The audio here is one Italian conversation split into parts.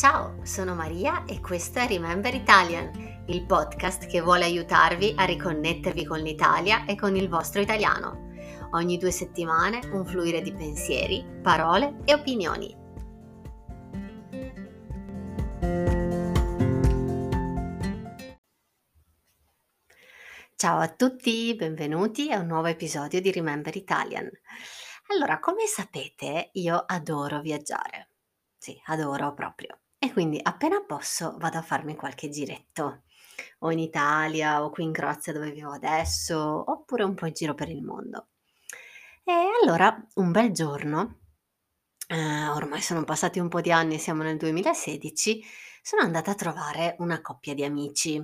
Ciao, sono Maria e questo è Remember Italian, il podcast che vuole aiutarvi a riconnettervi con l'Italia e con il vostro italiano. Ogni due settimane un fluire di pensieri, parole e opinioni. Ciao a tutti, benvenuti a un nuovo episodio di Remember Italian. Allora, come sapete, io adoro viaggiare. Sì, adoro proprio. E quindi appena posso vado a farmi qualche giretto, o in Italia o qui in Croazia dove vivo adesso, oppure un po' in giro per il mondo. E allora un bel giorno, eh, ormai sono passati un po' di anni, siamo nel 2016, sono andata a trovare una coppia di amici.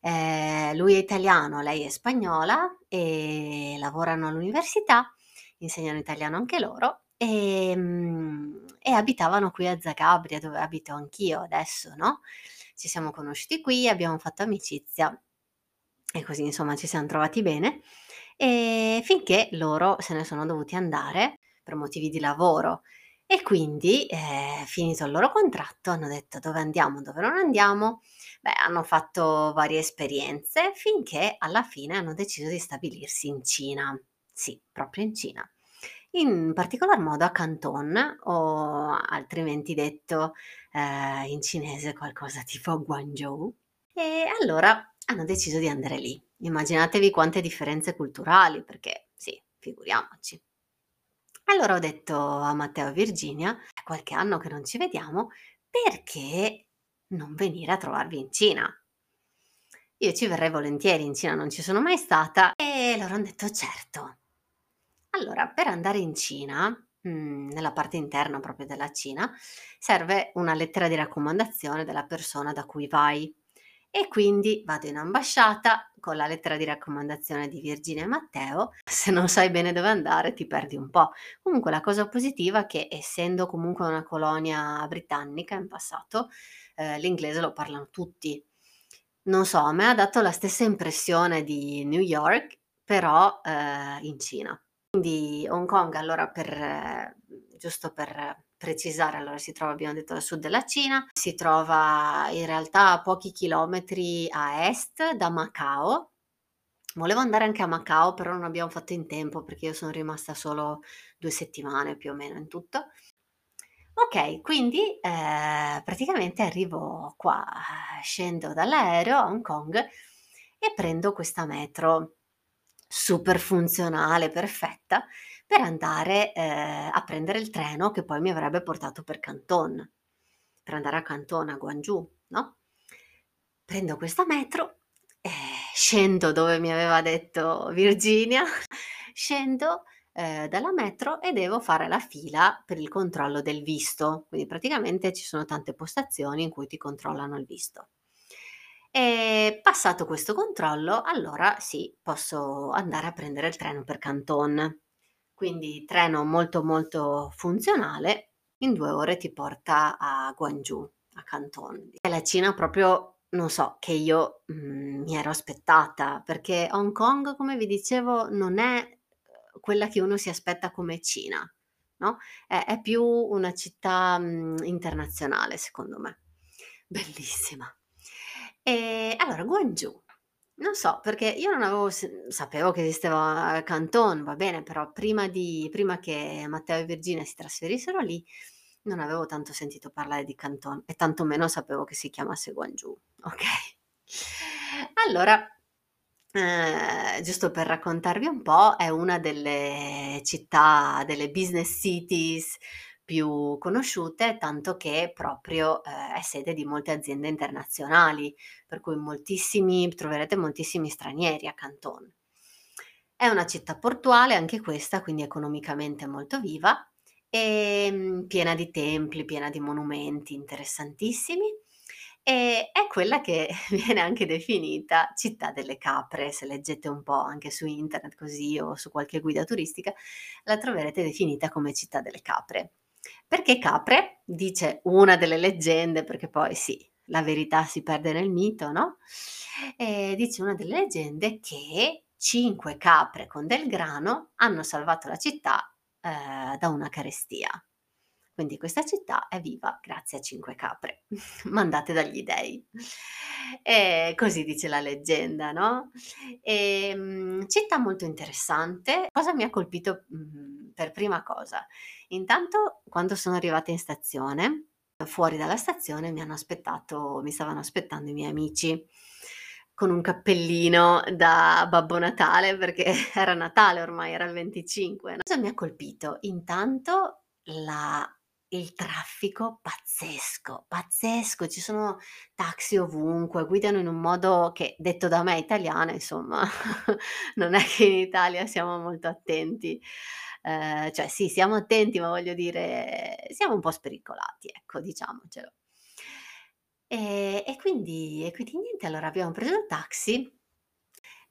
Eh, lui è italiano, lei è spagnola e lavorano all'università, insegnano italiano anche loro ehm, e abitavano qui a Zagabria, dove abito anch'io adesso, no? Ci siamo conosciuti qui, abbiamo fatto amicizia e così insomma ci siamo trovati bene. E finché loro se ne sono dovuti andare per motivi di lavoro. E quindi, eh, finito il loro contratto, hanno detto dove andiamo, dove non andiamo. Beh, hanno fatto varie esperienze finché alla fine hanno deciso di stabilirsi in Cina. Sì, proprio in Cina in particolar modo a Canton o altrimenti detto, ehm, in cinese qualcosa tipo Guangzhou. E allora hanno deciso di andare lì. Immaginatevi quante differenze culturali, perché sì, figuriamoci. Allora ho detto a Matteo e Virginia: "È qualche anno che non ci vediamo, perché non venire a trovarvi in Cina?" Io ci verrei volentieri, in Cina non ci sono mai stata e loro han detto: "Certo." Allora, per andare in Cina, mhmm, nella parte interna proprio della Cina, serve una lettera di raccomandazione della persona da cui vai. E quindi vado in ambasciata con la lettera di raccomandazione di Virginia e Matteo. Se non sai bene dove andare ti perdi un po'. Comunque la cosa positiva è che essendo comunque una colonia britannica in passato, ehm, l'inglese lo parlano tutti. Non so, a me ha dato la stessa impressione di New York, però, ehm, in Cina. Quindi Hong Kong allora per giusto per precisare, allora si trova abbiamo detto a sud della Cina, si trova in realtà a pochi chilometri a est da Macao. Volevo andare anche a Macao, però non abbiamo fatto in tempo perché io sono rimasta solo due settimane più o meno in tutto. Ok, quindi eh, praticamente arrivo qua, scendo dall'aereo a Hong Kong e prendo questa metro super funzionale, perfetta, per andare, ehm, a prendere il treno che poi mi avrebbe portato per Canton, per andare a Canton, a Gwangju, no, prendo questa metro, ehm, scendo dove mi aveva detto Virginia, scendo, ehm, dalla metro e devo fare la fila per il controllo del visto. Quindi praticamente ci sono tante postazioni in cui ti controllano il visto. E passato questo controllo, allora sì, posso andare a prendere il treno per Canton. Quindi treno molto, molto funzionale, in due ore ti porta a Gwangju, a Canton. È la Cina proprio, non so, che io, mhmm, mi ero aspettata, perché Hong Kong, come vi dicevo, non è, uhm, quella che uno si aspetta come Cina, no, è è più una città, mhmm, internazionale secondo me. Bellissima. E allora Gwangju, non so, perché io non avevo sapevo che esisteva Canton, va bene, però prima di prima che Matteo e Virginia si trasferissero lì, non avevo tanto sentito parlare di Canton e tantomeno sapevo che si chiamasse Gwangju, okay. Allora, ehm, giusto per raccontarvi un po', è una delle città, delle business cities più conosciute, tanto che proprio, ehm, è sede di molte aziende internazionali, per cui moltissimi troverete moltissimi stranieri a Canton. È una città portuale anche questa, quindi economicamente molto viva, ehm, piena di templi, piena di monumenti interessantissimi, e è quella che viene anche definita città delle capre. Se leggete un po' anche su internet così o su qualche guida turistica, la troverete definita come città delle capre. Perché capre? Dice una delle leggende, perché poi sì, la verità si perde nel mito, no, ehm, dice una delle leggende che 5 capre con del grano hanno salvato la città, ehm, da una carestia. Quindi questa città è viva grazie a cinque capre mandate dagli dei. E così dice la leggenda, no? Ehm, città molto interessante. Cosa mi ha colpito, mhmm, per prima cosa? Intanto quando sono arrivata in stazione, fuori dalla stazione mi hanno aspettato mi stavano aspettando i miei amici con un cappellino da Babbo Natale perché era Natale ormai, era il 25. Cosa mi ha colpito? Intanto la il traffico pazzesco, pazzesco, ci sono taxi ovunque, guidano in un modo che, detto da me italiana, insomma, non è che in Italia siamo molto attenti. Ehm, cioè sì, siamo attenti, ma voglio dire, siamo un po' spericolati, ecco, diciamocelo. Ehm, e quindi e quindi niente, allora abbiamo preso il taxi.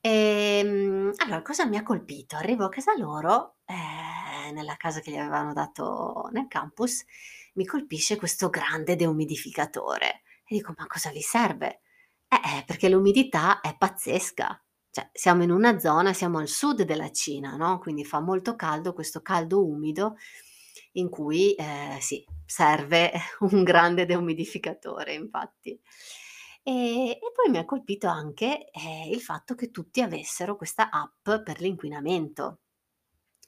Ehm, allora cosa mi ha colpito? Arrivo a casa loro, ehm, nella casa che gli avevano dato nel campus, mi colpisce questo grande deumidificatore e dico: "Ma cosa vi serve?" "Eh, eh, perché l'umidità è pazzesca." Cioè, siamo in una zona siamo al sud della Cina, no, quindi fa molto caldo, questo caldo umido in cui, ehm, sì, serve un grande deumidificatore infatti. Ehm, e poi mi ha colpito anche, ehm, il fatto che tutti avessero questa app per l'inquinamento.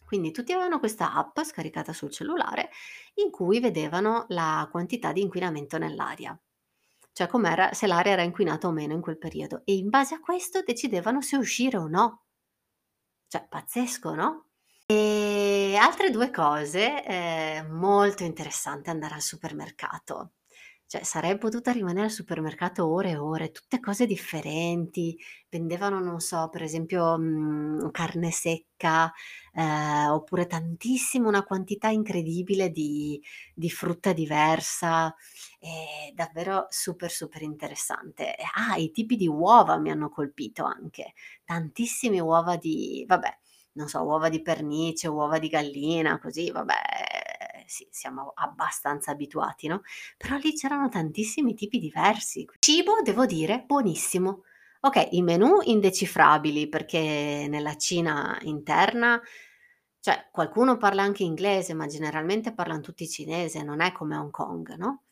Quindi tutti avevano questa app scaricata sul cellulare in cui vedevano la quantità di inquinamento nell'aria, cioè com'era se l'aria era inquinata o meno in quel periodo e in base a questo decidevano se uscire o no. Cioè pazzesco, no? E altre 2 cose, ehm, molto interessante andare al supermercato. Cioè sarei potuta rimanere al supermercato ore e ore, tutte cose differenti. Vendevano, non so, per esempio, mhmm, carne secca, ehm, oppure tantissimo una quantità incredibile di di frutta diversa, ehm, davvero super, super interessante. Ah, i tipi di uova mi hanno colpito anche. Tantissime uova di vabbè, non so, uova di pernice, uova di gallina, così, vabbè, sì, siamo abbastanza abituati, no, però lì c'erano tantissimi tipi diversi. Cibo, devo dire, buonissimo. Okay, i menù indecifrabili perché nella Cina interna cioè qualcuno parla anche inglese, ma generalmente parlan tutti cinese, non è come Hong Kong, no,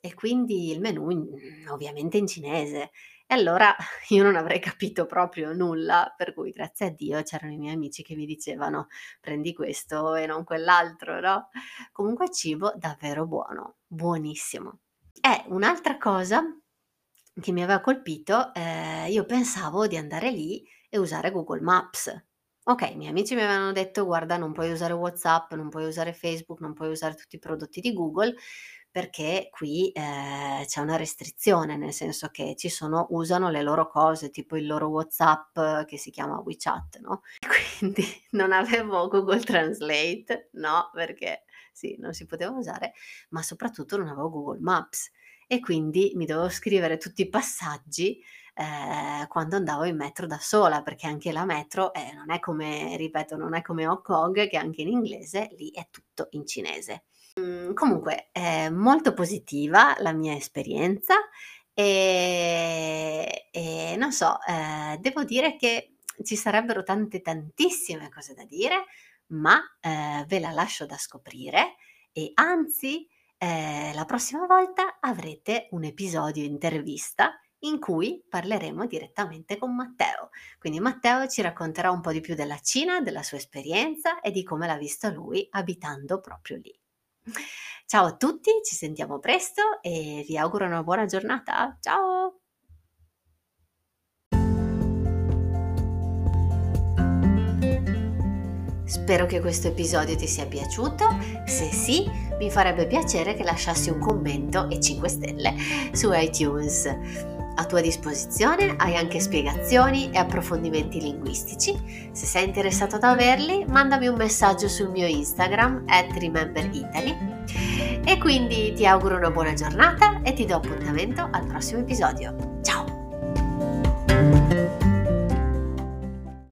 e quindi il menù in ovviamente in cinese. E allora io non avrei capito proprio nulla, per cui grazie a Dio c'erano i miei amici che mi dicevano: "Prendi questo e non quell'altro", no. Comunque cibo davvero buono, buonissimo. Eh, un'altra cosa che mi aveva colpito, ehm, io pensavo di andare lì e usare Google Maps. Okay, i miei amici mi avevano detto: "Guarda, non puoi usare WhatsApp, non puoi usare Facebook, non puoi usare tutti i prodotti di Google, perché qui, ehm, c'è una restrizione, nel senso che ci sono usano le loro cose, tipo il loro WhatsApp che si chiama WeChat, no, quindi non avevo Google Translate, no, perché sì, non si poteva usare, ma soprattutto non avevo Google Maps. E quindi mi dovevo scrivere tutti i passaggi, ehm, quando andavo in metro da sola, perché anche la metro, ehm, non è come ripeto, non è come Hong Kong che anche in inglese, lì è tutto in cinese. Mhmm, comunque è molto positiva la mia esperienza, ehm, e non so, ehm, devo dire che ci sarebbero tante, tantissime cose da dire, ma, ehm, ve la lascio da scoprire e anzi, ehm, la prossima volta avrete un episodio intervista in cui parleremo direttamente con Matteo. Quindi Matteo ci racconterà un po' di più della Cina, della sua esperienza e di come l'ha visto lui abitando proprio lì. Ciao a tutti, ci sentiamo presto e vi auguro una buona giornata. Ciao! Spero che questo episodio ti sia piaciuto. Se sì, mi farebbe piacere che lasciassi un commento e 5 stelle su iTunes. A tua disposizione hai anche spiegazioni e approfondimenti linguistici. Se sei interessato ad averli, mandami un messaggio sul mio Instagram at rememberitaly. E quindi ti auguro una buona giornata e ti do appuntamento al prossimo episodio. Ciao!